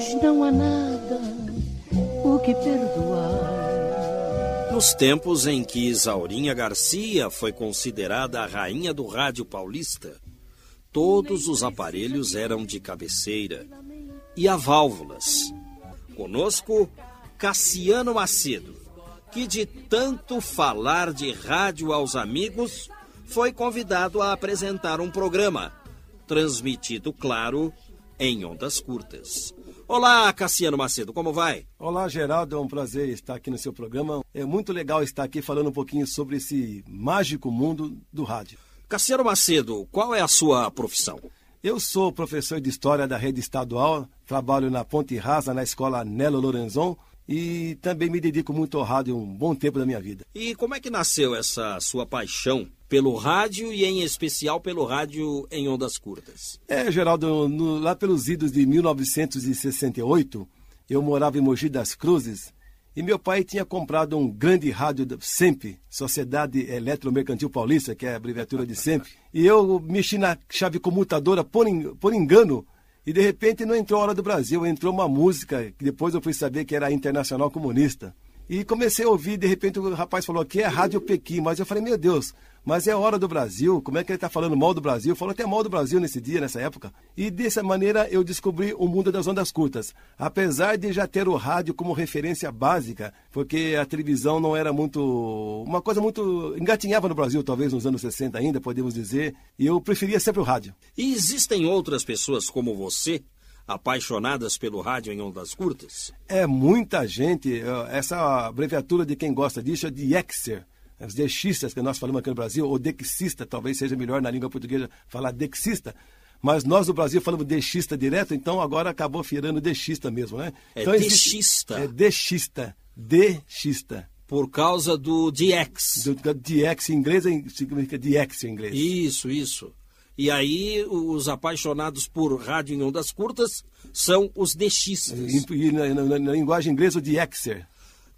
pois não há nada o que perdoar. Nos tempos em que Isaurinha Garcia foi considerada a rainha do rádio paulista, todos os aparelhos eram de cabeceira e a válvulas. Conosco, Cassiano Macedo, que de tanto falar de rádio aos amigos, foi convidado a apresentar um programa, transmitido, claro, em ondas curtas. Olá, Cassiano Macedo, como vai? Olá, Geraldo, é um prazer estar aqui no seu programa. É muito legal estar aqui falando um pouquinho sobre esse mágico mundo do rádio. Cassiano Macedo, qual é a sua profissão? Eu sou professor de História da rede estadual, trabalho na Ponte Rasa, na escola Nelo Lorenzon, e também me dedico muito ao rádio um bom tempo da minha vida. E como é que nasceu essa sua paixão pelo rádio e em especial pelo rádio em ondas curtas? É, Geraldo, no, lá pelos idos de 1968, eu morava em Mogi das Cruzes e meu pai tinha comprado um grande rádio SEMP, Sociedade Eletromercantil Paulista, que é a abreviatura de SEMP, e eu mexi na chave comutadora por, por engano e de repente não entrou a Hora do Brasil, entrou uma música que depois eu fui saber que era Internacional Comunista. E comecei a ouvir, de repente o rapaz falou que é Rádio Pequim, mas eu falei, meu Deus, mas é hora do Brasil, como é que ele está falando mal do Brasil? Falou até mal do Brasil nesse dia, nessa época. E dessa maneira eu descobri o mundo das ondas curtas. Apesar de já ter o rádio como referência básica, porque a televisão não era muito. uma coisa muito. engatinhava no Brasil, talvez nos anos 60 ainda, podemos dizer, e eu preferia sempre o rádio. E existem outras pessoas como você apaixonadas pelo rádio em ondas curtas? É muita gente. Essa abreviatura de quem gosta disso é de Exer. Os dexistas que nós falamos aqui no Brasil, ou dexista, talvez seja melhor na língua portuguesa falar dexista. Mas nós no Brasil falamos dexista direto, então agora acabou virando dexista mesmo, né? É então, dexista. É dexista. Dexista. Por causa do DX. Do, do DX em inglês significa DX em inglês. Isso, isso. E aí, os apaixonados por rádio em ondas curtas são os. E, e na, na, na, linguagem inglesa, o DXer.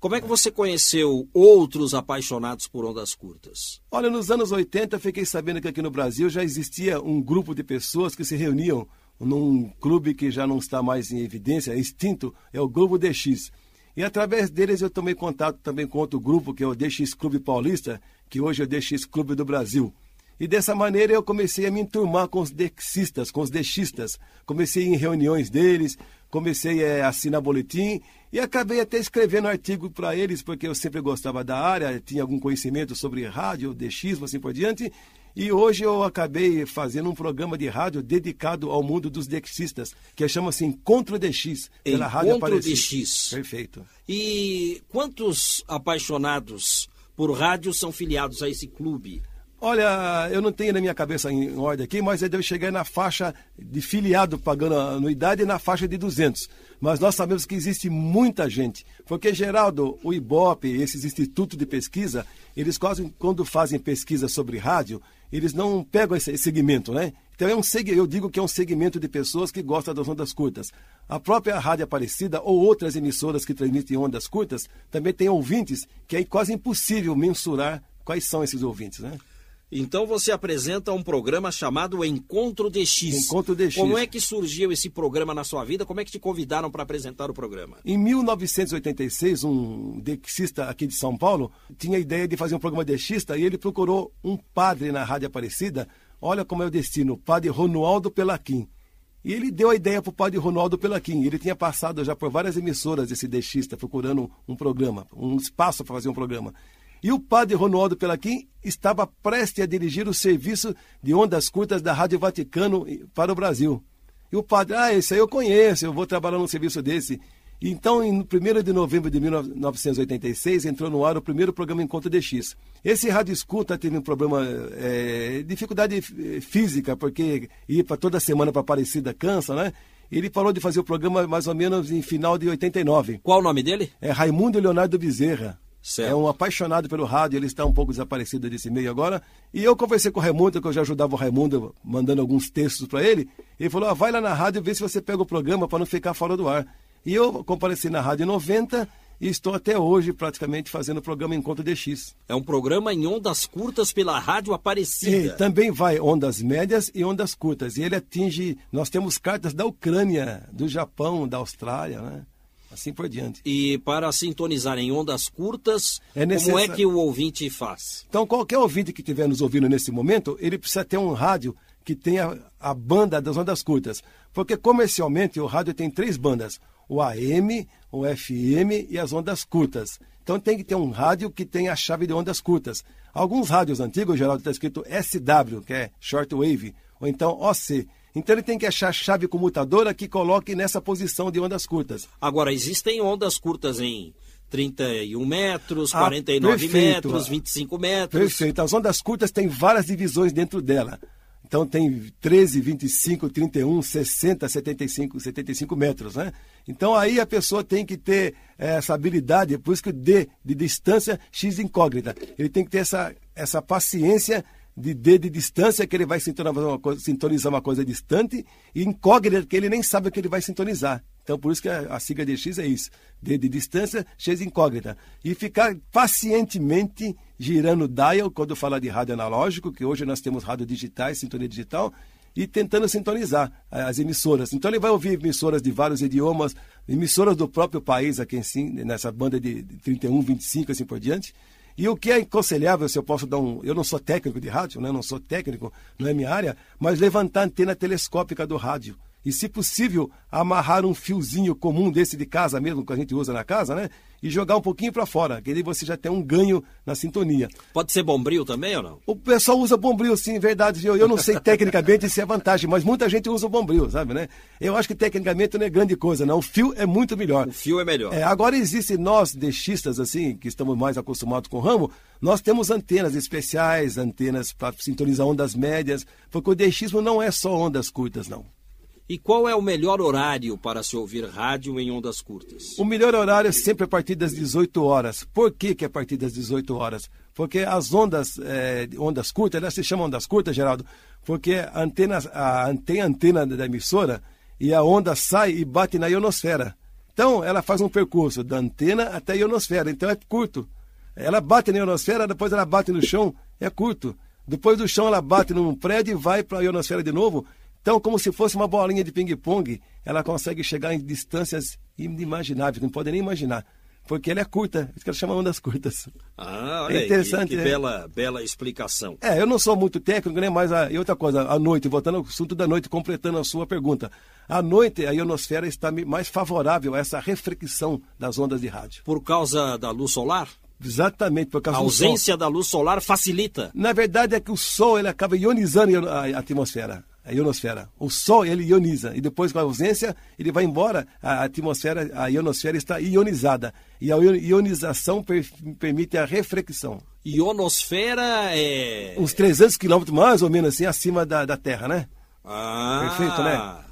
Como é que você conheceu outros apaixonados por ondas curtas? Olha, nos anos 80, fiquei sabendo que aqui no Brasil já existia um grupo de pessoas que se reuniam num clube que já não está mais em evidência, é extinto, é o Grupo DX. E através deles eu tomei contato também com outro grupo, que é o DX Clube Paulista, que hoje é o DX Clube do Brasil. E dessa maneira eu comecei a me enturmar com os dexistas, com os deixistas. Comecei em reuniões deles, comecei a assinar boletim e acabei até escrevendo artigo para eles, porque eu sempre gostava da área, tinha algum conhecimento sobre rádio, dechismo, assim por diante. E hoje eu acabei fazendo um programa de rádio dedicado ao mundo dos dexistas, que chama-se Encontro DX, pela Encontro Rádio Aparecida. DX. Perfeito. E quantos apaixonados por rádio são filiados a esse clube? Olha, eu não tenho na minha cabeça em ordem aqui, mas eu devo chegar na faixa de filiado pagando anuidade na faixa de 200. Mas nós sabemos que existe muita gente, porque, Geraldo, o IBOP, esses institutos de pesquisa, eles quase, quando fazem pesquisa sobre rádio, eles não pegam esse segmento, né? Então, é um, eu digo que é um segmento de pessoas que gostam das ondas curtas. A própria Rádio Aparecida ou outras emissoras que transmitem ondas curtas também têm ouvintes que é quase impossível mensurar quais são esses ouvintes, né? Então você apresenta um programa chamado Encontro DX. Encontro DX. Como é que surgiu esse programa na sua vida? Como é que te convidaram para apresentar o programa? Em 1986, um dexista aqui de São Paulo tinha a ideia de fazer um programa dexista e ele procurou um padre na Rádio Aparecida. Olha como é o destino, o padre Ronaldo Pelaquim. E ele deu a ideia para o padre Ronaldo Pelaquim. Ele tinha passado já por várias emissoras, esse dexista, procurando um programa, um espaço para fazer um programa. E o padre Ronaldo Pelaquim estava prestes a dirigir o serviço de ondas curtas da Rádio Vaticano para o Brasil. E o padre, ah, esse aí eu conheço, eu vou trabalhar num serviço desse. Então, em 1 de novembro de 1986, entrou no ar o primeiro programa Encontro DX. Esse rádio escuta teve um problema, é, dificuldade física, porque ir para toda semana para Aparecida cansa, né? Ele parou de fazer o programa mais ou menos em final de 89. Qual o nome dele? É Raimundo Leonardo Bezerra. Certo. É um apaixonado pelo rádio, ele está um pouco desaparecido desse meio agora. E eu conversei com o Raimundo, que eu já ajudava o Raimundo mandando alguns textos para ele. Ele falou: ah, vai lá na rádio ver se você pega o programa para não ficar fora do ar. E eu compareci na Rádio 90 e estou até hoje praticamente fazendo o programa Encontro DX. É um programa em ondas curtas pela Rádio Aparecida. E também vai ondas médias e ondas curtas. E ele atinge. Nós temos cartas da Ucrânia, do Japão, da Austrália, né? Assim por diante. E para sintonizar em ondas curtas, é como é que o ouvinte faz? Então, qualquer ouvinte que estiver nos ouvindo nesse momento, ele precisa ter um rádio que tenha a banda das ondas curtas. Porque comercialmente o rádio tem três bandas: o AM, o FM e as ondas curtas. Então tem que ter um rádio que tenha a chave de ondas curtas. Alguns rádios antigos, Geraldo, está escrito SW, que é short wave, ou então OC. Então ele tem que achar a chave comutadora que coloque nessa posição de ondas curtas. Agora, existem ondas curtas em 31 metros, 49 ah, perfeito. metros, 25 metros. Perfeito. As ondas curtas têm várias divisões dentro dela. Então tem 13, 25, 31, 60, 75, 75 metros, né? Então aí a pessoa tem que ter eh, essa habilidade, por isso que o D de distância, X incógnita. Ele tem que ter essa, essa paciência de D de distância, que ele vai sintonizar uma coisa, sintonizar uma coisa distante, e incógnita, que ele nem sabe o que ele vai sintonizar. Então, por isso que a, a sigla de X é isso. D de distância, X incógnita. E ficar pacientemente girando dial, quando fala de rádio analógico, que hoje nós temos rádio digitais, sintonia digital, e tentando sintonizar as emissoras. Então ele vai ouvir emissoras de vários idiomas, emissoras do próprio país aqui em si, nessa banda de 31, 25, assim por diante. E o que é aconselhável, se eu posso dar um. Eu não sou técnico de rádio, né? não sou técnico, não é minha área, mas levantar a antena telescópica do rádio e, se possível, amarrar um fiozinho comum desse de casa mesmo, que a gente usa na casa, né? E jogar um pouquinho para fora, que aí você já tem um ganho na sintonia. Pode ser bombril também ou não? O pessoal usa bombril, sim, verdade. Eu, eu não sei tecnicamente se é vantagem, mas muita gente usa o bombril, sabe, né? Eu acho que tecnicamente não é grande coisa, não. O fio é muito melhor. O fio é melhor. É, agora existe nós, deixistas, assim, que estamos mais acostumados com o ramo, nós temos antenas especiais, antenas para sintonizar ondas médias, porque o deixismo não é só ondas curtas, não. E qual é o melhor horário para se ouvir rádio em ondas curtas? O melhor horário é sempre a partir das 18 horas. Por que, que é a partir das 18 horas? Porque as ondas, é, ondas curtas, elas se chamam ondas curtas, Geraldo, porque a antena, a, tem a antena da emissora e a onda sai e bate na ionosfera. Então, ela faz um percurso da antena até a ionosfera, então é curto. Ela bate na ionosfera, depois ela bate no chão, é curto. Depois do chão ela bate num prédio e vai para a ionosfera de novo, então, como se fosse uma bolinha de ping-pong, ela consegue chegar em distâncias inimagináveis, não pode nem imaginar. Porque ela é curta, isso que ela chama ondas curtas. Ah, olha é interessante. que, que é. bela, bela explicação. É, eu não sou muito técnico, né? Mas a, e outra coisa, à noite, voltando ao assunto da noite, completando a sua pergunta. À noite, a ionosfera está mais favorável a essa reflexão das ondas de rádio. Por causa da luz solar? Exatamente, por causa a ausência da luz solar facilita. Na verdade é que o Sol ele acaba ionizando a atmosfera a ionosfera. O Sol ele ioniza e depois com a ausência ele vai embora. A atmosfera, a ionosfera está ionizada e a ionização per, permite a reflexão. Ionosfera é uns 300 quilômetros mais ou menos assim acima da, da Terra, né? Ah, perfeito, né?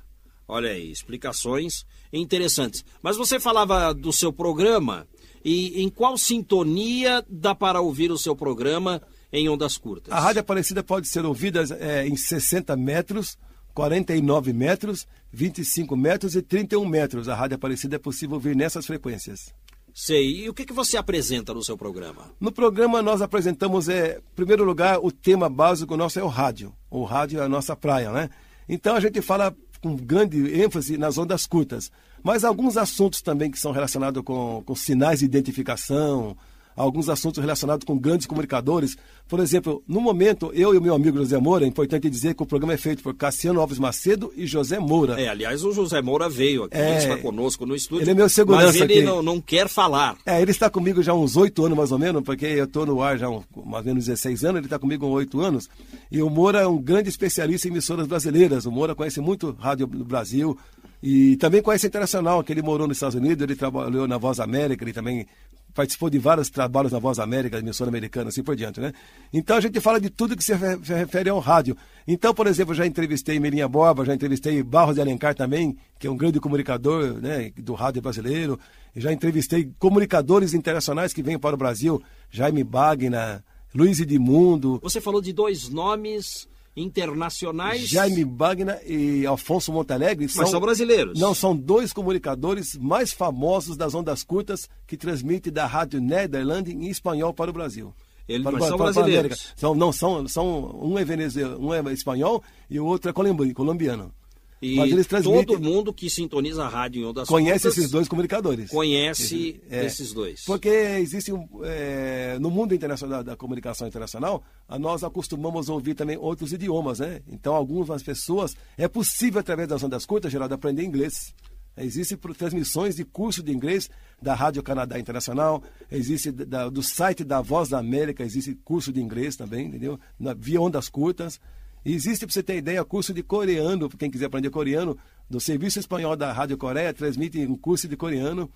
Olha aí, explicações interessantes. Mas você falava do seu programa e em qual sintonia dá para ouvir o seu programa? Em ondas curtas. A rádio Aparecida pode ser ouvida é, em 60 metros, 49 metros, 25 metros e 31 metros. A rádio Aparecida é possível ouvir nessas frequências. Sei. E o que, que você apresenta no seu programa? No programa nós apresentamos, é, em primeiro lugar, o tema básico nosso é o rádio. O rádio é a nossa praia, né? Então a gente fala com grande ênfase nas ondas curtas. Mas alguns assuntos também que são relacionados com, com sinais de identificação, alguns assuntos relacionados com grandes comunicadores. Por exemplo, no momento, eu e o meu amigo José Moura, é importante dizer que o programa é feito por Cassiano Alves Macedo e José Moura. É, aliás, o José Moura veio aqui, é, está conosco no estúdio. Ele é meu segurança Mas ele. Não, não quer falar. É, ele está comigo já há uns oito anos, mais ou menos, porque eu estou no ar já há mais ou menos 16 anos, ele está comigo há oito anos. E o Moura é um grande especialista em emissoras brasileiras. O Moura conhece muito rádio do Brasil, e também conhece internacional, que ele morou nos Estados Unidos, ele trabalhou na Voz América, ele também participou de vários trabalhos na Voz América, emissora americana, assim por diante, né? Então a gente fala de tudo que se refere ao rádio. Então, por exemplo, já entrevistei Melinha Borba, já entrevistei Barros de Alencar também, que é um grande comunicador né, do rádio brasileiro. Já entrevistei comunicadores internacionais que vêm para o Brasil, Jaime Bagna, Luiz Edmundo. Você falou de dois nomes internacionais. Jaime Bagna e Alfonso Montalegre são, Mas são brasileiros. Não, são dois comunicadores mais famosos das ondas curtas que transmitem da Rádio Nederland em espanhol para o Brasil. Eles para, são para- para brasileiros. América. São, não, são, são, um é venezuelano, um é espanhol e o outro é colombi- colombiano. E Mas eles transmitem- todo mundo que sintoniza a rádio em ondas Conhece curtas esses dois comunicadores. conhece É. esses dois. Porque existe é, no mundo internacional da comunicação internacional, nós acostumamos a ouvir também outros idiomas, né? Então, algumas pessoas é possível através das ondas curtas, Geraldo, aprender inglês. Existem transmissões de curso de inglês da Rádio Canadá Internacional, existe da- do site da Voz da América, existe curso de inglês também, entendeu? Na, via ondas curtas. Existe, para você ter ideia, curso de coreano, para quem quiser aprender coreano, do Serviço Espanhol da Rádio Coreia, transmite um curso de coreano.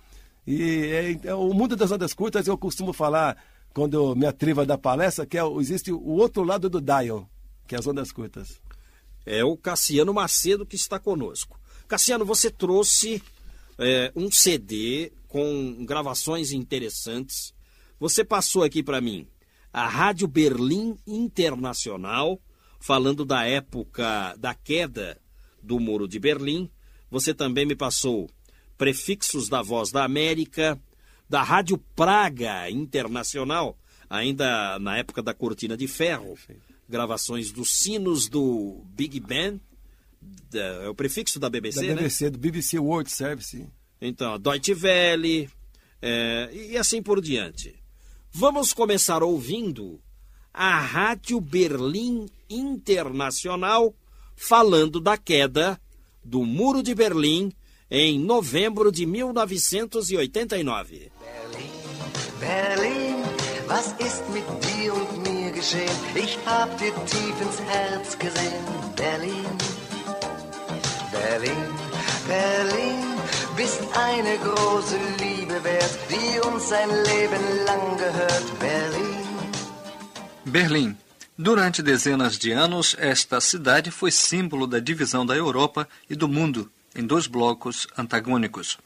E é, é, o mundo das ondas curtas, eu costumo falar, quando me atrevo a dar palestra, que é, existe o outro lado do dial, que é as ondas curtas. É o Cassiano Macedo que está conosco. Cassiano, você trouxe é, um CD com gravações interessantes. Você passou aqui para mim a Rádio Berlim Internacional, falando da época da queda do Muro de Berlim. Você também me passou prefixos da Voz da América, da Rádio Praga Internacional, ainda na época da Cortina de Ferro, gravações dos sinos do Big Ben, é o prefixo da BBC, Da né? BBC, do BBC World Service. Então, a Deutsche Welle, é, e assim por diante. Vamos começar ouvindo a Rádio Berlim Internacional falando da queda do Muro de Berlim em novembro de 1989. Berlin, was ist mit dir und mir geschehen? Ich hab dir tief ins Herz gesehen. Berlin, Berlin, Berlin, bist eine große Liebe wert, die uns ein Leben lang gehört. Berlin. Berlim. Durante dezenas de anos, esta cidade foi símbolo da divisão da Europa e do mundo em dois blocos antagônicos.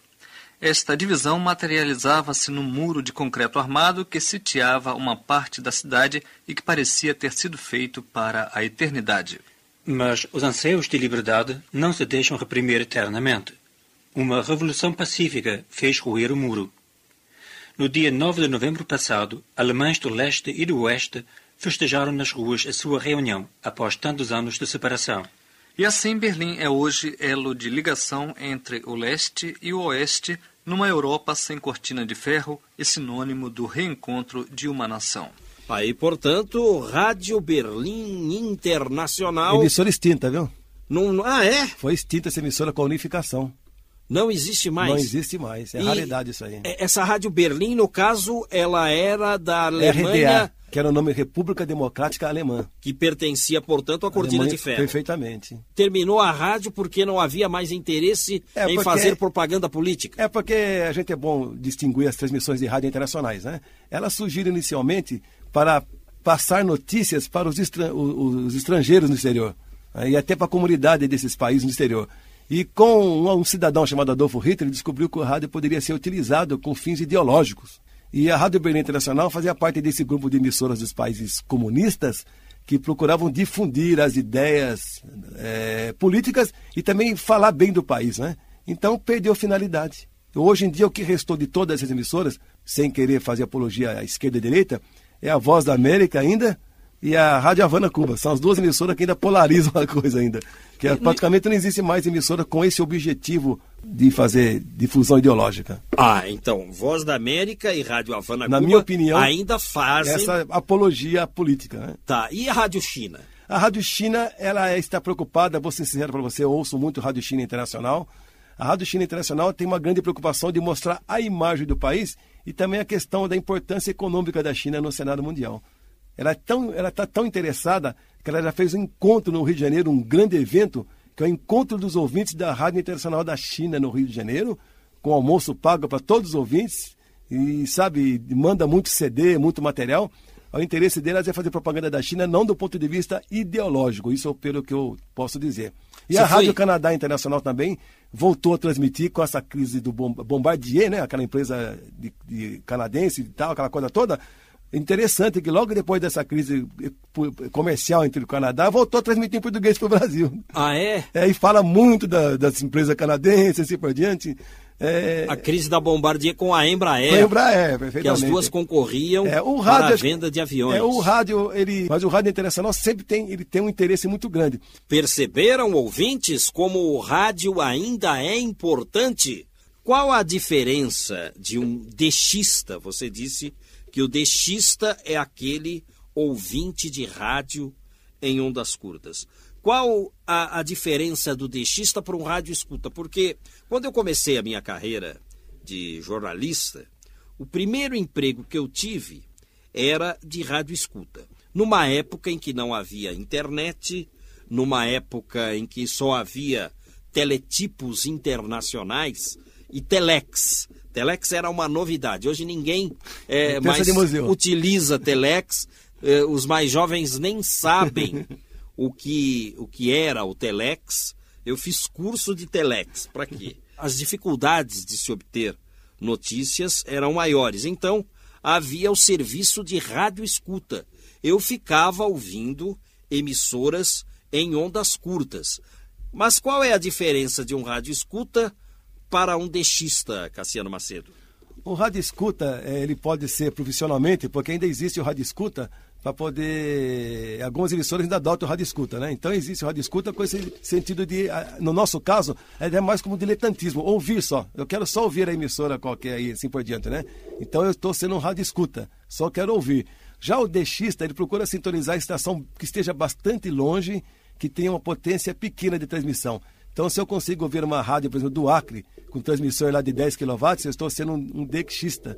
Esta divisão materializava-se num muro de concreto armado que sitiava uma parte da cidade e que parecia ter sido feito para a eternidade. Mas os anseios de liberdade não se deixam reprimir eternamente. Uma revolução pacífica fez ruir o muro. No dia 9 de novembro passado, alemães do leste e do oeste festejaram nas ruas a sua reunião após tantos anos de separação. E assim Berlim é hoje elo de ligação entre o leste e o oeste numa Europa sem cortina de ferro e sinônimo do reencontro de uma nação. Aí, portanto, Rádio Berlim Internacional. Emissora extinta, viu? Não, ah, é? Foi extinta essa emissora com a unificação. Não existe mais. Não existe mais. É E raridade isso aí. é- Essa Rádio Berlim, no caso, ela era da Alemanha, RDA, que era o nome República Democrática Alemã. que pertencia, portanto, à Cortina Alemanha, de Ferro. Perfeitamente. Terminou a rádio porque não havia mais interesse É, em porque- fazer propaganda política. É porque a gente é bom distinguir as transmissões de rádio internacionais, né? Elas surgiram inicialmente para passar notícias para os, estra- os estrangeiros no exterior né? e até para a comunidade desses países no exterior. E com um, um cidadão chamado Adolfo Hitler, ele descobriu que o rádio poderia ser utilizado com fins ideológicos. E a Rádio Berlim Internacional fazia parte desse grupo de emissoras dos países comunistas que procuravam difundir as ideias eh, políticas e também falar bem do país, né? Então perdeu finalidade. Hoje em dia, o que restou de todas essas emissoras, sem querer fazer apologia à esquerda e à direita, é a Voz da América ainda e a Rádio Havana Cuba. São as duas emissoras que ainda polarizam a coisa ainda. Que é, praticamente não existe mais emissora com esse objetivo de fazer difusão ideológica. Ah, então, Voz da América e Rádio Havana Na Cuba minha opinião, ainda fazem. Essa apologia política, né? Tá, e a Rádio China? A Rádio China, ela está preocupada, vou ser sincero para você, eu ouço muito Rádio China Internacional. A Rádio China Internacional tem uma grande preocupação de mostrar a imagem do país e também a questão da importância econômica da China no cenário mundial. Ela está tão, ela tá tão interessada que ela já fez um encontro no Rio de Janeiro, um grande evento, que é o encontro dos ouvintes da Rádio Internacional da China no Rio de Janeiro, com almoço pago para todos os ouvintes, e sabe, manda muito CD, muito material. O interesse delas é fazer propaganda da China, não do ponto de vista ideológico, isso é pelo que eu posso dizer. E Você a Rádio foi- Canadá Internacional também voltou a transmitir com essa crise do Bom- Bombardier, né? aquela empresa de, de canadense e tal, aquela coisa toda. Interessante que logo depois dessa crise comercial entre o Canadá, voltou a transmitir em português para o Brasil. Ah, é? é? E fala muito da, das empresas canadenses e assim por diante. É... A crise da Bombardier com a Embraer. Com a Embraer, perfeitamente. Que as duas concorriam é, rádio, para a venda de aviões. É, o rádio, ele, mas o rádio internacional sempre tem, ele tem um interesse muito grande. Perceberam, ouvintes, como o rádio ainda é importante? Qual a diferença de um deixista? Você disse que o deixista é aquele ouvinte de rádio em ondas curtas. Qual a, a diferença do deixista para um rádio escuta? Porque quando eu comecei a minha carreira de jornalista, o primeiro emprego que eu tive era de rádio escuta. Numa época em que não havia internet, numa época em que só havia teletipos internacionais e telex. Telex era uma novidade. Hoje ninguém é, mais utiliza telex. É, os mais jovens nem sabem o que, o que era o telex. Eu fiz curso de telex. Para quê? As dificuldades de se obter notícias eram maiores. Então, havia o serviço de rádio escuta. Eu ficava ouvindo emissoras em ondas curtas. Mas qual é a diferença de um rádio escuta para um deixista, Cassiano Macedo? O rádio escuta, é, ele pode ser profissionalmente, porque ainda existe o rádio escuta para poder. Algumas emissoras ainda adotam o rádio escuta, né? Então existe o rádio escuta com esse sentido de, no nosso caso, é mais como diletantismo, ouvir só. Eu quero só ouvir a emissora qualquer aí, assim por diante, né? Então eu estou sendo um rádio escuta, só quero ouvir. Já o deixista, ele procura sintonizar a estação que esteja bastante longe, que tenha uma potência pequena de transmissão. Então, se eu consigo ouvir uma rádio, por exemplo, do Acre, com transmissor lá de 10 kW, eu estou sendo um, um um dexista,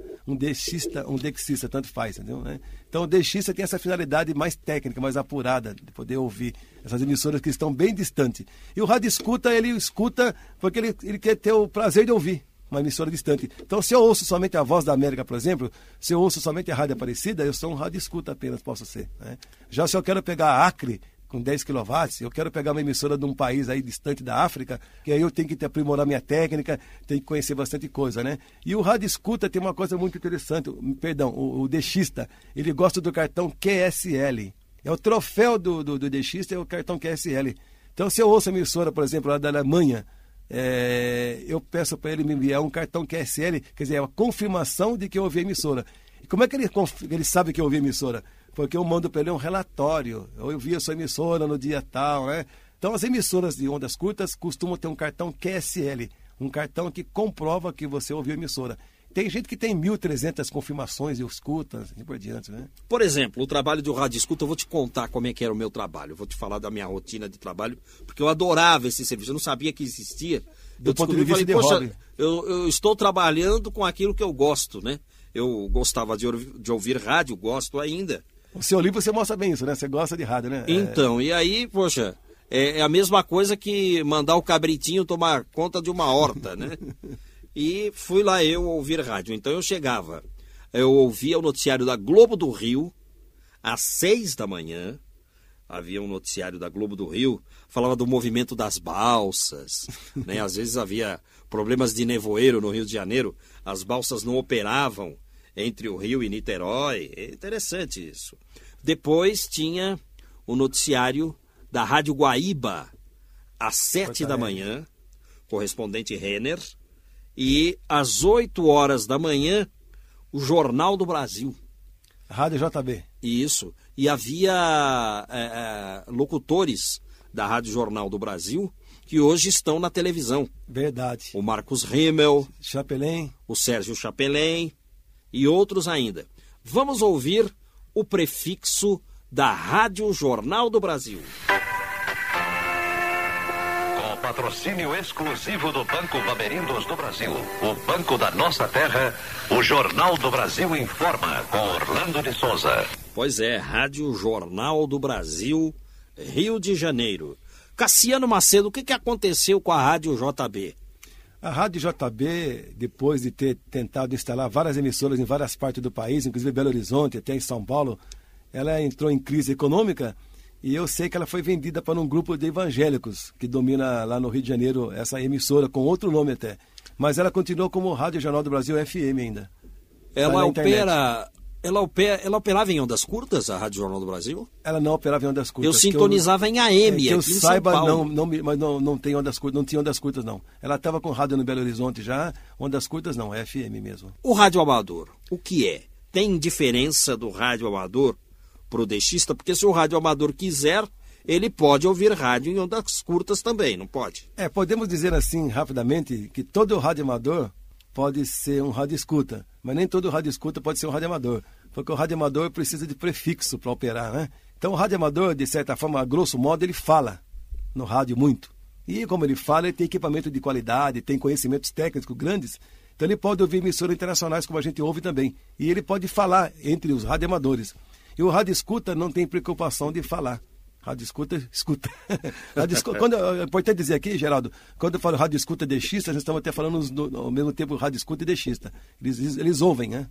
um dexista, tanto faz, entendeu? Né? Então, o dexista tem essa finalidade mais técnica, mais apurada, de poder ouvir essas emissoras que estão bem distantes. E o rádio escuta, ele escuta porque ele, ele quer ter o prazer de ouvir uma emissora distante. Então, se eu ouço somente a Voz da América, por exemplo, se eu ouço somente a Rádio Aparecida, eu sou um rádio escuta apenas, posso ser. Né? Já se eu quero pegar Acre, com 10 kW, eu quero pegar uma emissora de um país aí distante da África, que aí eu tenho que aprimorar minha técnica, tenho que conhecer bastante coisa, né? E o rádio escuta tem uma coisa muito interessante, perdão, o, o ele gosta do cartão QSL. É o troféu do, do, do é o cartão QSL. Então, se eu ouço a emissora, por exemplo, lá da Alemanha, é, eu peço para ele me enviar um cartão QSL, quer dizer, é uma confirmação de que eu ouvi a emissora. E como é que ele, ele sabe que eu ouvi a emissora? Porque eu mando para ele um relatório. Eu vi a sua emissora no dia tal, né? Então, as emissoras de ondas curtas costumam ter um cartão QSL, um cartão que comprova que você ouviu a emissora. Tem gente que tem 1.300 confirmações e escuta, assim por diante, né? Por exemplo, o trabalho do rádio escuta, eu vou te contar como é que era o meu trabalho. Eu vou te falar da minha rotina de trabalho, porque eu adorava esse serviço. Eu não sabia que existia. Do eu ponto de vista falei, de Poxa, eu, eu, estou trabalhando com aquilo que eu gosto, né? Eu gostava de, de ouvir rádio, gosto ainda. O seu livro você mostra bem isso, né? Você gosta de rádio, né? É. Então, é... e aí, poxa, é, é, a mesma coisa que mandar o cabritinho tomar conta de uma horta, né? e fui lá eu ouvir rádio. Então eu chegava, eu ouvia o noticiário da Globo do Rio, às seis da manhã, havia um noticiário da Globo do Rio, falava do movimento das balsas, né? Às vezes havia problemas de nevoeiro no Rio de Janeiro, as balsas não operavam, entre o Rio e Niterói. É interessante isso. Depois tinha o noticiário da Rádio Guaíba, às sete da manhã, correspondente Renner, e às oito horas da manhã, o Jornal do Brasil. Rádio JB. Isso. E havia é, é, locutores da Rádio Jornal do Brasil que hoje estão na televisão. Verdade. O Marcos Rimmel. Chapelin. O Sérgio Chapelin e outros ainda. Vamos ouvir o prefixo da Rádio Jornal do Brasil. Com patrocínio exclusivo do Banco Bamerindos do Brasil, o Banco da Nossa Terra, o Jornal do Brasil informa com Orlando de Souza. Pois é, Rádio Jornal do Brasil, Rio de Janeiro. Cassiano Macedo, o que, que aconteceu com a Rádio JB? A Rádio JB, depois de ter tentado instalar várias emissoras em várias partes do país, inclusive Belo Horizonte, até em São Paulo, ela entrou em crise econômica e eu sei que ela foi vendida para um grupo de evangélicos que domina lá no Rio de Janeiro essa emissora, com outro nome até. Mas ela continuou como Rádio Jornal do Brasil FM ainda. Ela opera Ela, opera, ela operava em ondas curtas, a Rádio Jornal do Brasil? Ela não operava em ondas curtas. Eu sintonizava que em AM, é, que eu saiba, não, não, mas não, não tem ondas curtas, não tinha ondas curtas, não. Ela estava com rádio no Belo Horizonte já, ondas curtas não, é FM mesmo. O rádio amador, o que é? Tem diferença do rádio amador pro deixista? Porque se o rádio amador quiser, ele pode ouvir rádio em ondas curtas também, não pode? É, podemos dizer assim, rapidamente, que todo rádio amador pode ser um rádio escuta, mas nem todo rádio escuta pode ser um rádio amador, porque o rádio amador precisa de prefixo para operar, né? Então o rádio amador, de certa forma, a grosso modo, ele fala no rádio muito. E como ele fala, ele tem equipamento de qualidade, tem conhecimentos técnicos grandes, então ele pode ouvir emissoras internacionais como a gente ouve também. E ele pode falar entre os radioamadores. E o rádio escuta não tem preocupação de falar. Rádio escuta, escuta. rádio escuta quando, é importante dizer aqui, Geraldo, quando eu falo rádio escuta deixista, nós estamos até falando no- ao mesmo tempo rádio escuta e deixista. Eles, eles, eles ouvem, né?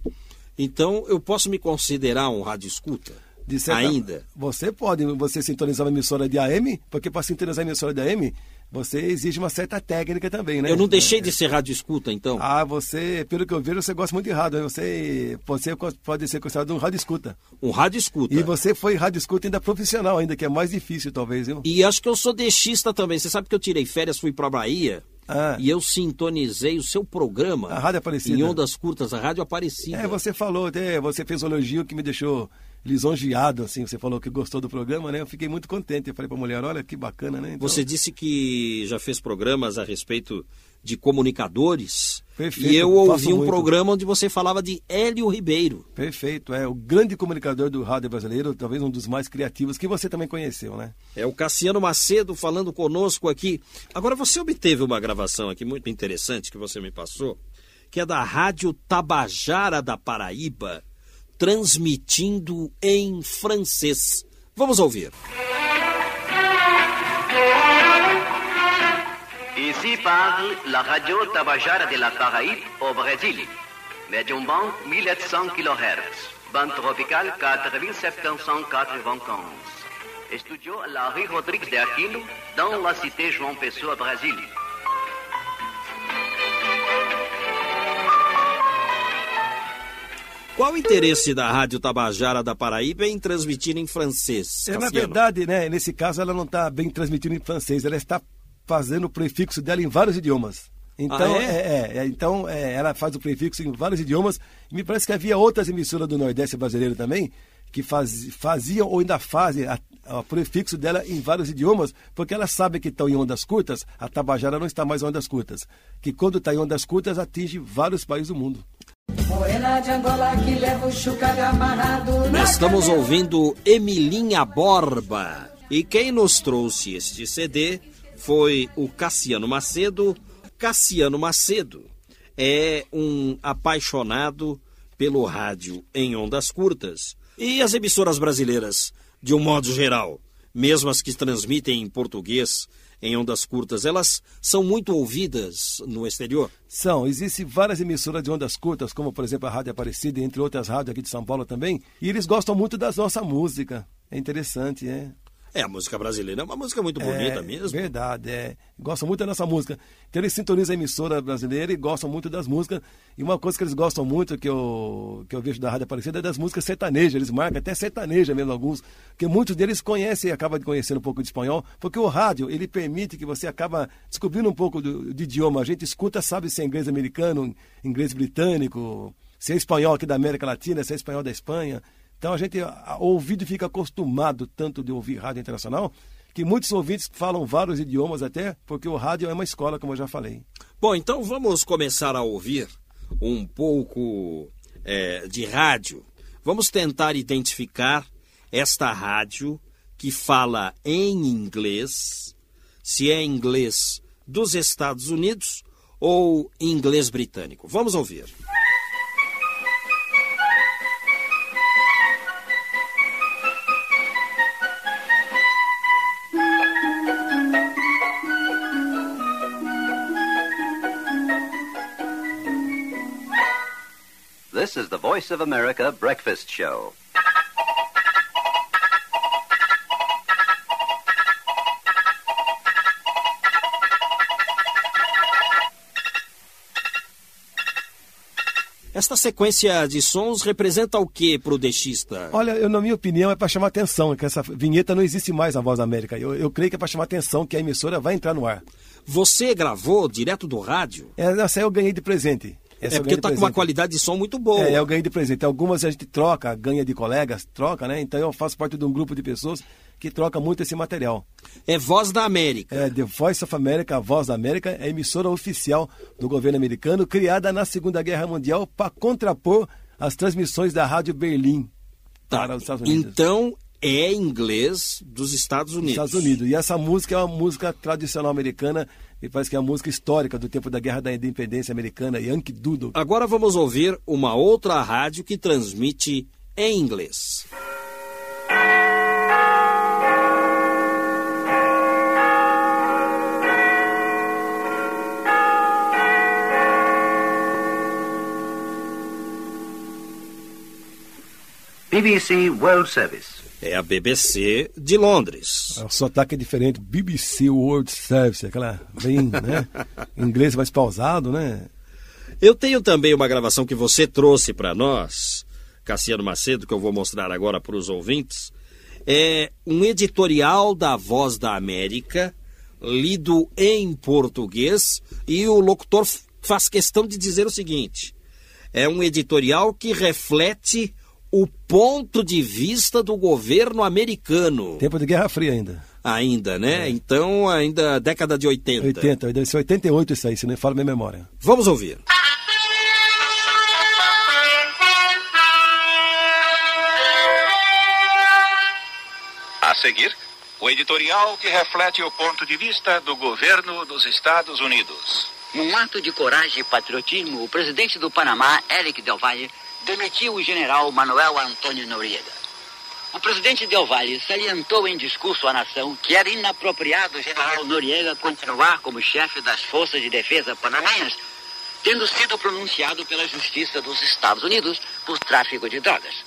Então, eu posso me considerar um rádio escuta? Certa- Ainda? Você pode, você sintonizar uma emissora de AM, porque para sintonizar uma emissora de AM, você exige uma certa técnica também, né? Eu não deixei de ser rádio escuta, então? Ah, você, pelo que eu vejo, você gosta muito de rádio. né? Você, você pode ser considerado um rádio escuta. Um rádio escuta. E você foi rádio escuta ainda profissional, ainda, que é mais difícil, talvez, viu? E acho que eu sou deixista também. Você sabe que eu tirei férias, fui pra Bahia Ah. e eu sintonizei o seu programa. A Rádio Aparecida. Em ondas curtas, a Rádio Aparecida. É, você falou, até você fez um elogio que me deixou lisonjeado, assim. Você falou que gostou do programa, né? Eu fiquei muito contente. Eu falei pra mulher, olha que bacana, né? Então, Você disse que já fez programas a respeito de comunicadores. Perfeito, E eu ouvi um muito. programa onde você falava de Hélio Ribeiro. Perfeito, é o grande comunicador do rádio brasileiro, talvez um dos mais criativos, que você também conheceu, né? É o Cassiano Macedo falando conosco aqui. Agora, você obteve uma gravação aqui muito interessante que você me passou, que é da Rádio Tabajara da Paraíba, transmitindo em francês. Vamos ouvir. Ici parle la radio Tabajara de la Paraíbe au Brésil. Médium band 1700 kHz. Bande tropicale 4795. Studio à la rue Rodrigues de Aquino, dans la cité João Pessoa, Brésil. Qual o interesse da Rádio Tabajara da Paraíba em transmitir em francês? É, na verdade, né, nesse caso, ela não está bem transmitindo em francês, ela está fazendo o prefixo dela em vários idiomas. Então, Ah, é? é, é, então é, ela faz o prefixo em vários idiomas. E me parece que havia outras emissoras do Nordeste brasileiro também que faz, faziam ou ainda fazem o prefixo dela em vários idiomas, porque ela sabe que estão em ondas curtas, a Tabajara não está mais em ondas curtas. Que quando está em ondas curtas, atinge vários países do mundo. Morena de Angola que leva o chucalho amarrado na Estamos ouvindo Emilinha Borba. E quem nos trouxe este CD foi o Cassiano Macedo. Cassiano Macedo é um apaixonado pelo rádio em ondas curtas. E as emissoras brasileiras, de um modo geral, mesmo as que transmitem em português em ondas curtas, elas são muito ouvidas no exterior. São, existem várias emissoras de ondas curtas, como por exemplo a Rádio Aparecida, entre outras rádios aqui de São Paulo também, e eles gostam muito da nossa música. É interessante, é. É, a música brasileira é uma música muito bonita é, mesmo. Verdade, é. Gostam muito da nossa música. Então eles sintonizam a emissora brasileira e gostam muito das músicas. E uma coisa que eles gostam muito, que eu, que eu vejo da Rádio Aparecida, é das músicas sertanejas. Eles marcam até sertaneja mesmo alguns, porque muitos deles conhecem e acabam de conhecer um pouco de espanhol, porque o rádio, ele permite que você acaba descobrindo um pouco do, de idioma. A gente escuta, sabe se é inglês americano, inglês britânico, se é espanhol aqui da América Latina, se é espanhol da Espanha. Então a gente, a- o ouvido fica acostumado tanto de ouvir rádio internacional, que muitos ouvintes falam vários idiomas até, porque o rádio é uma escola, como eu já falei. Bom, então vamos começar a ouvir um pouco é, de rádio. Vamos tentar identificar esta rádio que fala em inglês, se é inglês dos Estados Unidos ou inglês britânico. Vamos ouvir. This is the Voice of America breakfast show. Esta sequência de sons representa o que pro dexista? Olha, eu, na minha opinião, é para chamar atenção, que essa vinheta não existe mais na Voz da América. Eu, eu creio que é para chamar atenção que a emissora vai entrar no ar. Você gravou direto do rádio? É, essa eu ganhei de presente. Essa é eu porque tá de com uma qualidade de som muito boa. É, eu ganhei de presente. Algumas a gente troca, ganha de colegas, troca, né? Então eu faço parte de um grupo de pessoas que troca muito esse material. É Voz da América. É, The Voice of America, a Voz da América, é a emissora oficial do governo americano, criada na Segunda Guerra Mundial para contrapor as transmissões da Rádio Berlim Tá. para os Estados Unidos. Então é inglês dos Estados Unidos. Estados Unidos. E essa música é uma música tradicional americana, e parece que é a música histórica do tempo da Guerra da Independência Americana, Yankee Doodle. Agora vamos ouvir uma outra rádio que transmite em inglês. BBC World Service. É a BBC de Londres. O sotaque é diferente, BBC World Service, aquela bem, né? inglês mais pausado, né? Eu tenho também uma gravação que você trouxe para nós, Cassiano Macedo, que eu vou mostrar agora para os ouvintes. É um editorial da Voz da América, lido em português, e o locutor faz questão de dizer o seguinte: é um editorial que reflete o ponto de vista do governo americano. Tempo de Guerra Fria ainda. Ainda, né? Então, ainda década de 80. 80, deve ser 88 isso aí, se não falo minha memória. Vamos ouvir. A seguir, o editorial que reflete o ponto de vista do governo dos Estados Unidos. Num ato de coragem e patriotismo, o presidente do Panamá, Eric Del Valle, demitiu o general Manuel Antônio Noriega. O presidente Del Valle salientou em discurso à nação que era inapropriado o general Noriega continuar como chefe das forças de defesa panamenhas, tendo sido pronunciado pela Justiça dos Estados Unidos por tráfico de drogas.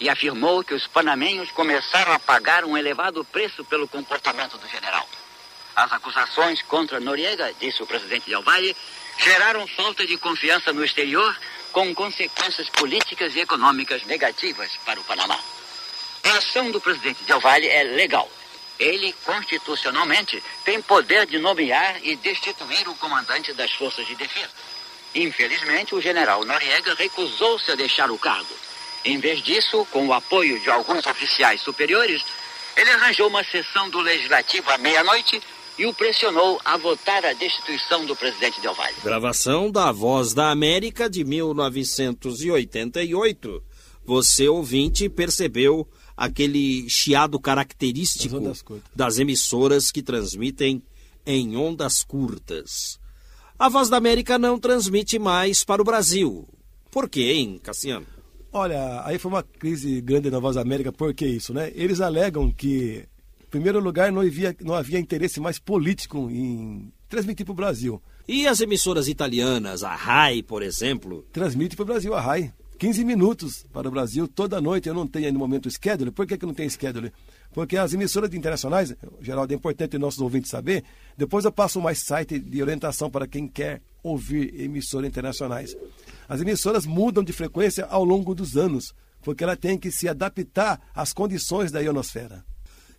E afirmou que os panamenhos começaram a pagar um elevado preço pelo comportamento do general. As acusações contra Noriega, disse o presidente Del Valle, geraram falta de confiança no exterior, com consequências políticas e econômicas negativas para o Panamá. A ação do presidente Del Valle é legal. Ele, constitucionalmente, tem poder de nomear e destituir o comandante das forças de defesa. Infelizmente, o general Noriega recusou-se a deixar o cargo. Em vez disso, com o apoio de alguns oficiais superiores, ele arranjou uma sessão do legislativo à meia-noite e o pressionou a votar a destituição do presidente Del Valle. Gravação da Voz da América de 1988. Você, ouvinte, percebeu aquele chiado característico Das das emissoras que transmitem em ondas curtas. A Voz da América não transmite mais para o Brasil. Por quê, hein, Cassiano? Olha, aí foi uma crise grande na Voz da América, por que isso, né? Eles alegam que, primeiro lugar, não havia, não havia interesse mais político em transmitir para o Brasil. E as emissoras italianas, a RAI, por exemplo? Transmite para o Brasil a RAI. 15 minutos para o Brasil toda noite. Eu não tenho no momento o schedule. Por que, que não tem schedule? Porque as emissoras internacionais, Geraldo, é importante nossos ouvintes saber. Depois eu passo mais site de orientação para quem quer ouvir emissoras internacionais. As emissoras mudam de frequência ao longo dos anos, porque ela tem que se adaptar às condições da ionosfera.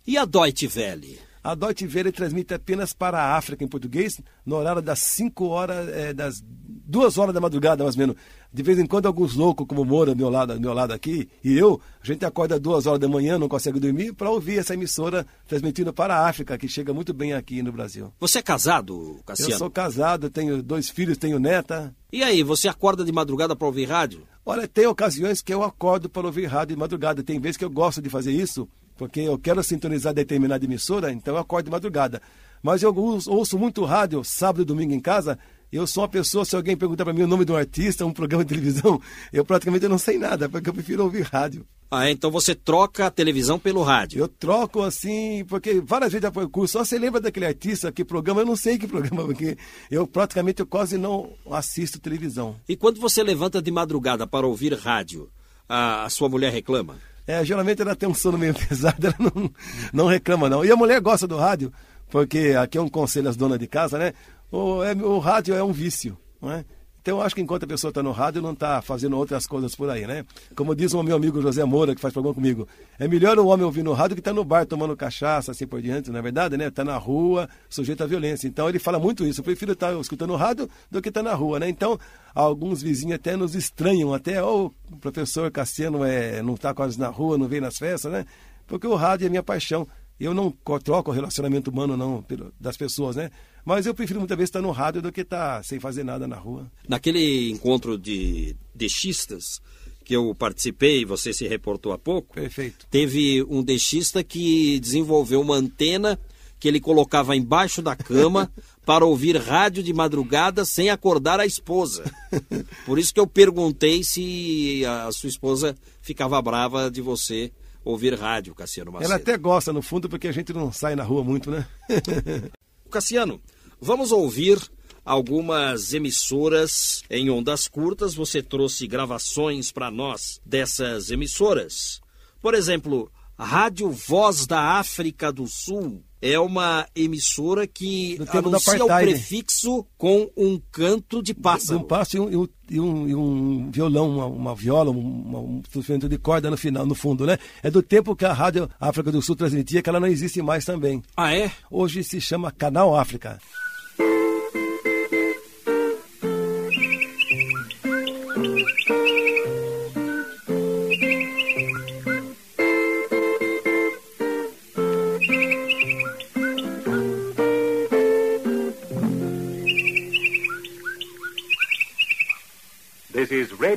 E a Deutsche Welle? A Deutsche Welle transmite apenas para a África em português, no horário das 5 horas, eh, das 2 horas da madrugada, mais ou menos. De vez em quando, alguns loucos, como o Moura, do meu lado, do meu lado aqui, e eu, a gente acorda 2 horas da manhã, não consegue dormir, para ouvir essa emissora transmitindo para a África, que chega muito bem aqui no Brasil. Você é casado, Cassiano? Eu sou casado, tenho dois filhos, tenho neta. E aí, você acorda de madrugada para ouvir rádio? Olha, tem ocasiões que eu acordo para ouvir rádio de madrugada. Tem vezes que eu gosto de fazer isso, porque eu quero sintonizar determinada emissora, então eu acordo de madrugada. Mas eu ouço, muito rádio sábado e domingo em casa. Eu sou uma pessoa, se alguém perguntar para mim o nome de um artista, um programa de televisão, eu praticamente não sei nada, porque eu prefiro ouvir rádio. Ah, então você troca a televisão pelo rádio? Eu troco assim, porque várias vezes já foi curso. Só você lembra daquele artista, que programa, eu não sei que programa, porque eu praticamente eu quase não assisto televisão. E quando você levanta de madrugada para ouvir rádio, a, a sua mulher reclama? É, geralmente ela tem um sono meio pesado, ela não, não reclama não. E a mulher gosta do rádio, porque aqui é um conselho às donas de casa, né? O, é, o rádio é um vício, não é? Então, eu acho que enquanto a pessoa está no rádio, não está fazendo outras coisas por aí, né? Como diz o meu amigo José Moura, que faz programa comigo, é melhor o homem ouvir no rádio que está no bar tomando cachaça, assim por diante, não é verdade, né? Está na rua, sujeito à violência. Então, ele fala muito isso. Eu prefiro estar tá escutando o rádio do que estar tá na rua, né? Então, alguns vizinhos até nos estranham, até, oh, o professor Cassiano é, não está quase na rua, não vem nas festas, né? Porque o rádio é minha paixão. Eu não troco o relacionamento humano, não, das pessoas, né? Mas eu prefiro muitas vezes estar no rádio do que estar sem fazer nada na rua. Naquele encontro de deixistas que eu participei, você se reportou há pouco. Perfeito. Teve um deixista que desenvolveu uma antena que ele colocava embaixo da cama para ouvir rádio de madrugada sem acordar a esposa. Por isso que eu perguntei se a sua esposa ficava brava de você ouvir rádio, Cassiano Macedo. Ela até gosta, no fundo, porque a gente não sai na rua muito, né? Cassiano, vamos ouvir algumas emissoras em ondas curtas. Você trouxe gravações para nós dessas emissoras. Por exemplo, Rádio Voz da África do Sul é uma emissora que anuncia o prefixo com um canto de pássaro. Um pássaro e um, e um, e um violão, uma, uma viola, um instrumento de corda no final, no fundo, né? É do tempo que a Rádio África do Sul transmitia, que ela não existe mais também. Ah, é? Hoje se chama Canal África.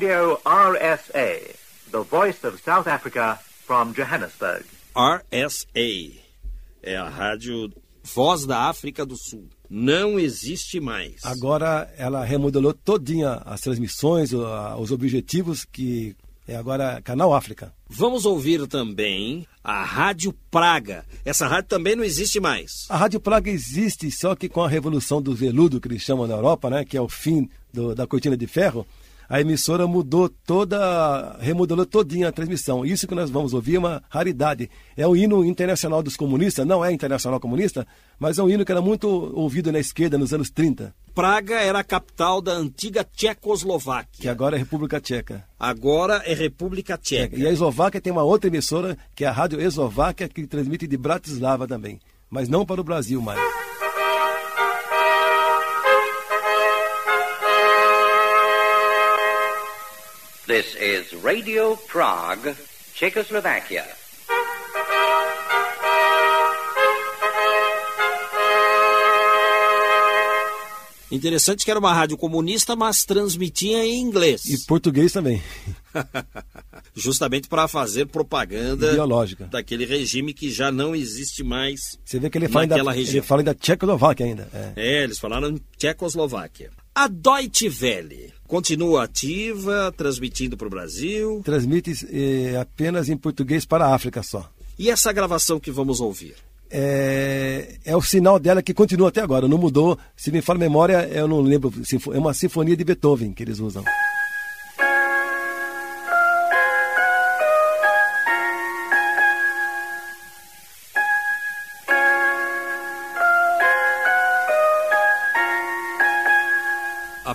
Radio RSA, the voice of South Africa from Johannesburg. RSA é a rádio Voz da África do Sul. Não existe mais. Agora ela remodelou todinha as transmissões, os objetivos que é agora Canal África. Vamos ouvir também a Rádio Praga. Essa rádio também não existe mais. A Rádio Praga existe, só que com a revolução do veludo que eles chamam na Europa, né, que é o fim do, da cortina de ferro, a emissora mudou toda, remodelou todinha a transmissão. Isso que nós vamos ouvir é uma raridade. É o hino internacional dos comunistas, não é internacional comunista, mas é um hino que era muito ouvido na esquerda nos anos 30. Praga era a capital da antiga Tchecoslováquia. Que agora é República Tcheca. Agora é República Tcheca. E a Eslováquia tem uma outra emissora, que é a Rádio Eslováquia, que transmite de Bratislava também. Mas não para o Brasil mais. This is Radio Prague, Czechoslovakia. Interessante que era uma rádio comunista, mas transmitia em inglês. E português também. Justamente para fazer propaganda ideológica daquele regime que já não existe mais. Você vê que ele fala, ainda, região. ele fala ainda Tchecoslováquia ainda. É. é, eles falaram Tchecoslováquia. A Deutsche Welle continua ativa, transmitindo para o Brasil. Transmite eh, apenas em português para a África só. E essa gravação que vamos ouvir? É, é o sinal dela que continua até agora, não mudou. Se me fala memória, eu não lembro. É uma sinfonia de Beethoven que eles usam.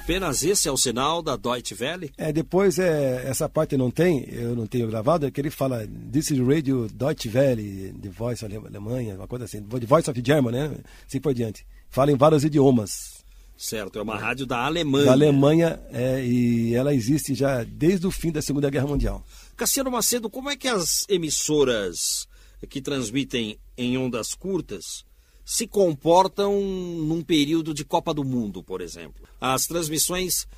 Apenas esse é o sinal da Deutsche Welle? É, depois é, essa parte não tem, eu não tenho gravado, é que ele fala This is Radio Deutsche Welle, The Voice of Alemanha, uma coisa assim, The Voice of Germany, né? Assim por diante. Fala em vários idiomas. Certo, é uma rádio da Alemanha. Da Alemanha, é, e ela existe já desde o fim da Segunda Guerra Mundial. Cassiano Macedo, como é que as emissoras que transmitem em ondas curtas se comportam num período de Copa do Mundo, por exemplo. As transmissões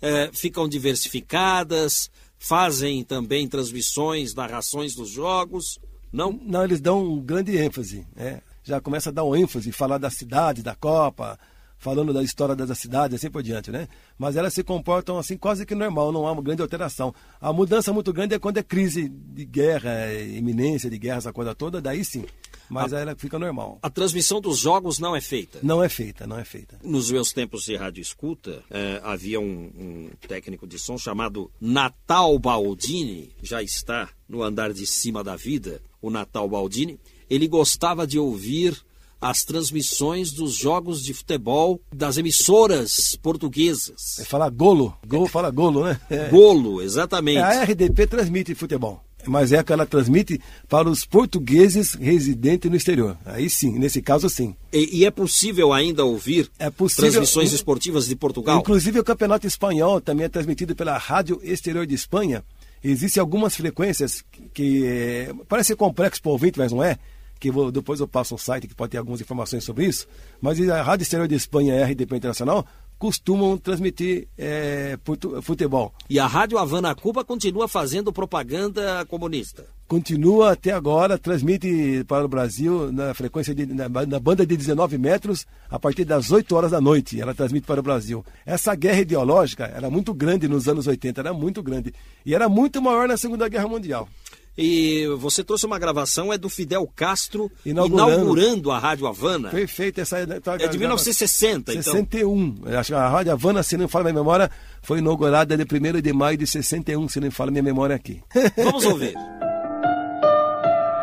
é, ficam diversificadas, fazem também transmissões, narrações dos jogos, não? Não, eles dão um grande ênfase. Né? Já começa a dar um ênfase, falar da cidade, da Copa, falando da história da cidade, assim por diante, né? Mas elas se comportam assim quase que normal, não há uma grande alteração. A mudança muito grande é quando é crise de guerra, é iminência de guerra, essa coisa toda, daí sim. Mas a, ela fica normal. A transmissão dos jogos não é feita? Não é feita, não é feita. Nos meus tempos de rádio escuta, é, havia um, um técnico de som chamado Natal Baldini, já está no andar de cima da vida, o Natal Baldini. Ele gostava de ouvir as transmissões dos jogos de futebol das emissoras portuguesas. É falar golo, gol fala golo, né? É. Golo, exatamente. A RDP transmite futebol, mas é que ela transmite para os portugueses residentes no exterior. Aí sim, nesse caso sim. E, e é possível ainda ouvir é possível, transmissões esportivas de Portugal? Inclusive o Campeonato Espanhol também é transmitido pela Rádio Exterior de Espanha. Existem algumas frequências que, que é, parece complexo para o ouvinte, mas não é que vou, depois eu passo um site que pode ter algumas informações sobre isso, mas a Rádio Exterior de Espanha RDP Internacional costumam transmitir é, futebol. E a Rádio Havana Cuba continua fazendo propaganda comunista? Continua até agora, transmite para o Brasil na frequência de, na, na, banda de 19 metros a partir das 8 horas da noite. Ela transmite para o Brasil. Essa guerra ideológica era muito grande nos anos 80, era muito grande. E era muito maior na Segunda Guerra Mundial. E você trouxe uma gravação, é do Fidel Castro inaugurando, inaugurando a Rádio Havana. Perfeito, essa é, tá, é de 1960, 61. então. Acho que a Rádio Havana, se não fala minha memória, foi inaugurada de 1 de maio de 61, se não fala minha memória aqui. Vamos ouvir.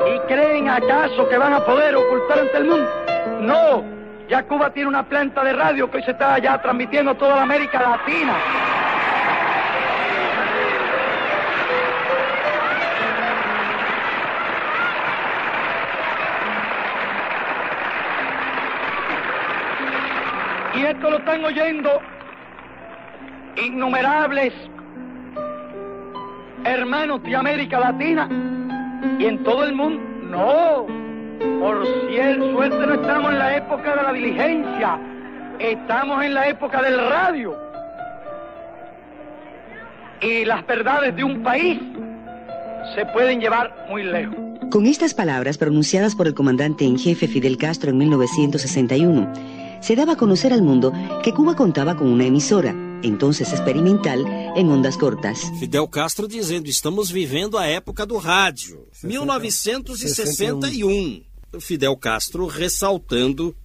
¿Y creen acaso que a poder ocultar ante el mundo? No, ya Cuba tiene una planta de radio que hoy se está ya transmitiendo toda la América Latina. Esto lo están oyendo innumerables hermanos de América Latina y en todo el mundo. No, por cierto, suerte no estamos en la época de la diligencia, estamos en la época del radio. Y las verdades de un país se pueden llevar muy lejos. Con estas palabras pronunciadas por el comandante en jefe Fidel Castro en 1961, se daba a conocer al mundo que Cuba contaba con una emisora, entonces experimental, en ondas cortas. Fidel Castro dizendo: estamos vivendo a época do rádio, 1961. Fidel Castro ressaltando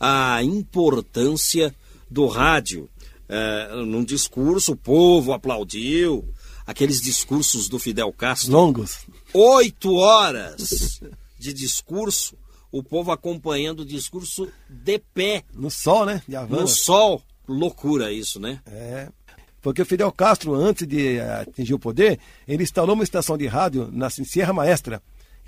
a importância do rádio. É, num discurso, o povo aplaudiu. Aqueles discursos do Fidel Castro. Longos. Oito horas de discurso o povo acompanhando o discurso de pé. No sol, né? De Havana. No sol. Loucura isso, né? É. Porque o Fidel Castro, antes de atingir o poder, ele instalou uma estação de rádio na Sierra Maestra.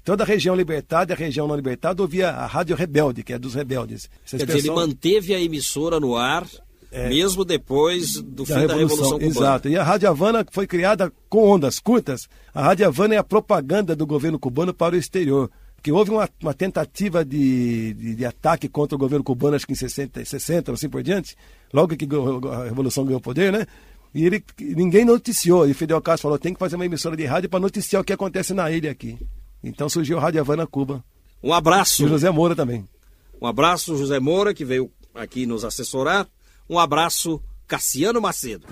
Toda a região libertada e a região não libertada ouvia a Rádio Rebelde, que é dos rebeldes. Essas Quer pessoas... dizer, ele manteve a emissora no ar é, mesmo depois do da fim Revolução, da Revolução Cubana. Exato. E a Rádio Havana foi criada com ondas curtas. A Rádio Havana é a propaganda do governo cubano para o exterior que houve uma, uma tentativa de, de, de, ataque contra o governo cubano, acho que em 60, 60 assim por diante, logo que a Revolução ganhou poder, né? E ele, ninguém noticiou. E Fidel Castro falou: tem que fazer uma emissora de rádio para noticiar o que acontece na ilha aqui. Então surgiu a Rádio Havana Cuba. Um abraço. E o José Moura também. Um abraço, José Moura, que veio aqui nos assessorar. Um abraço, Cassiano Macedo.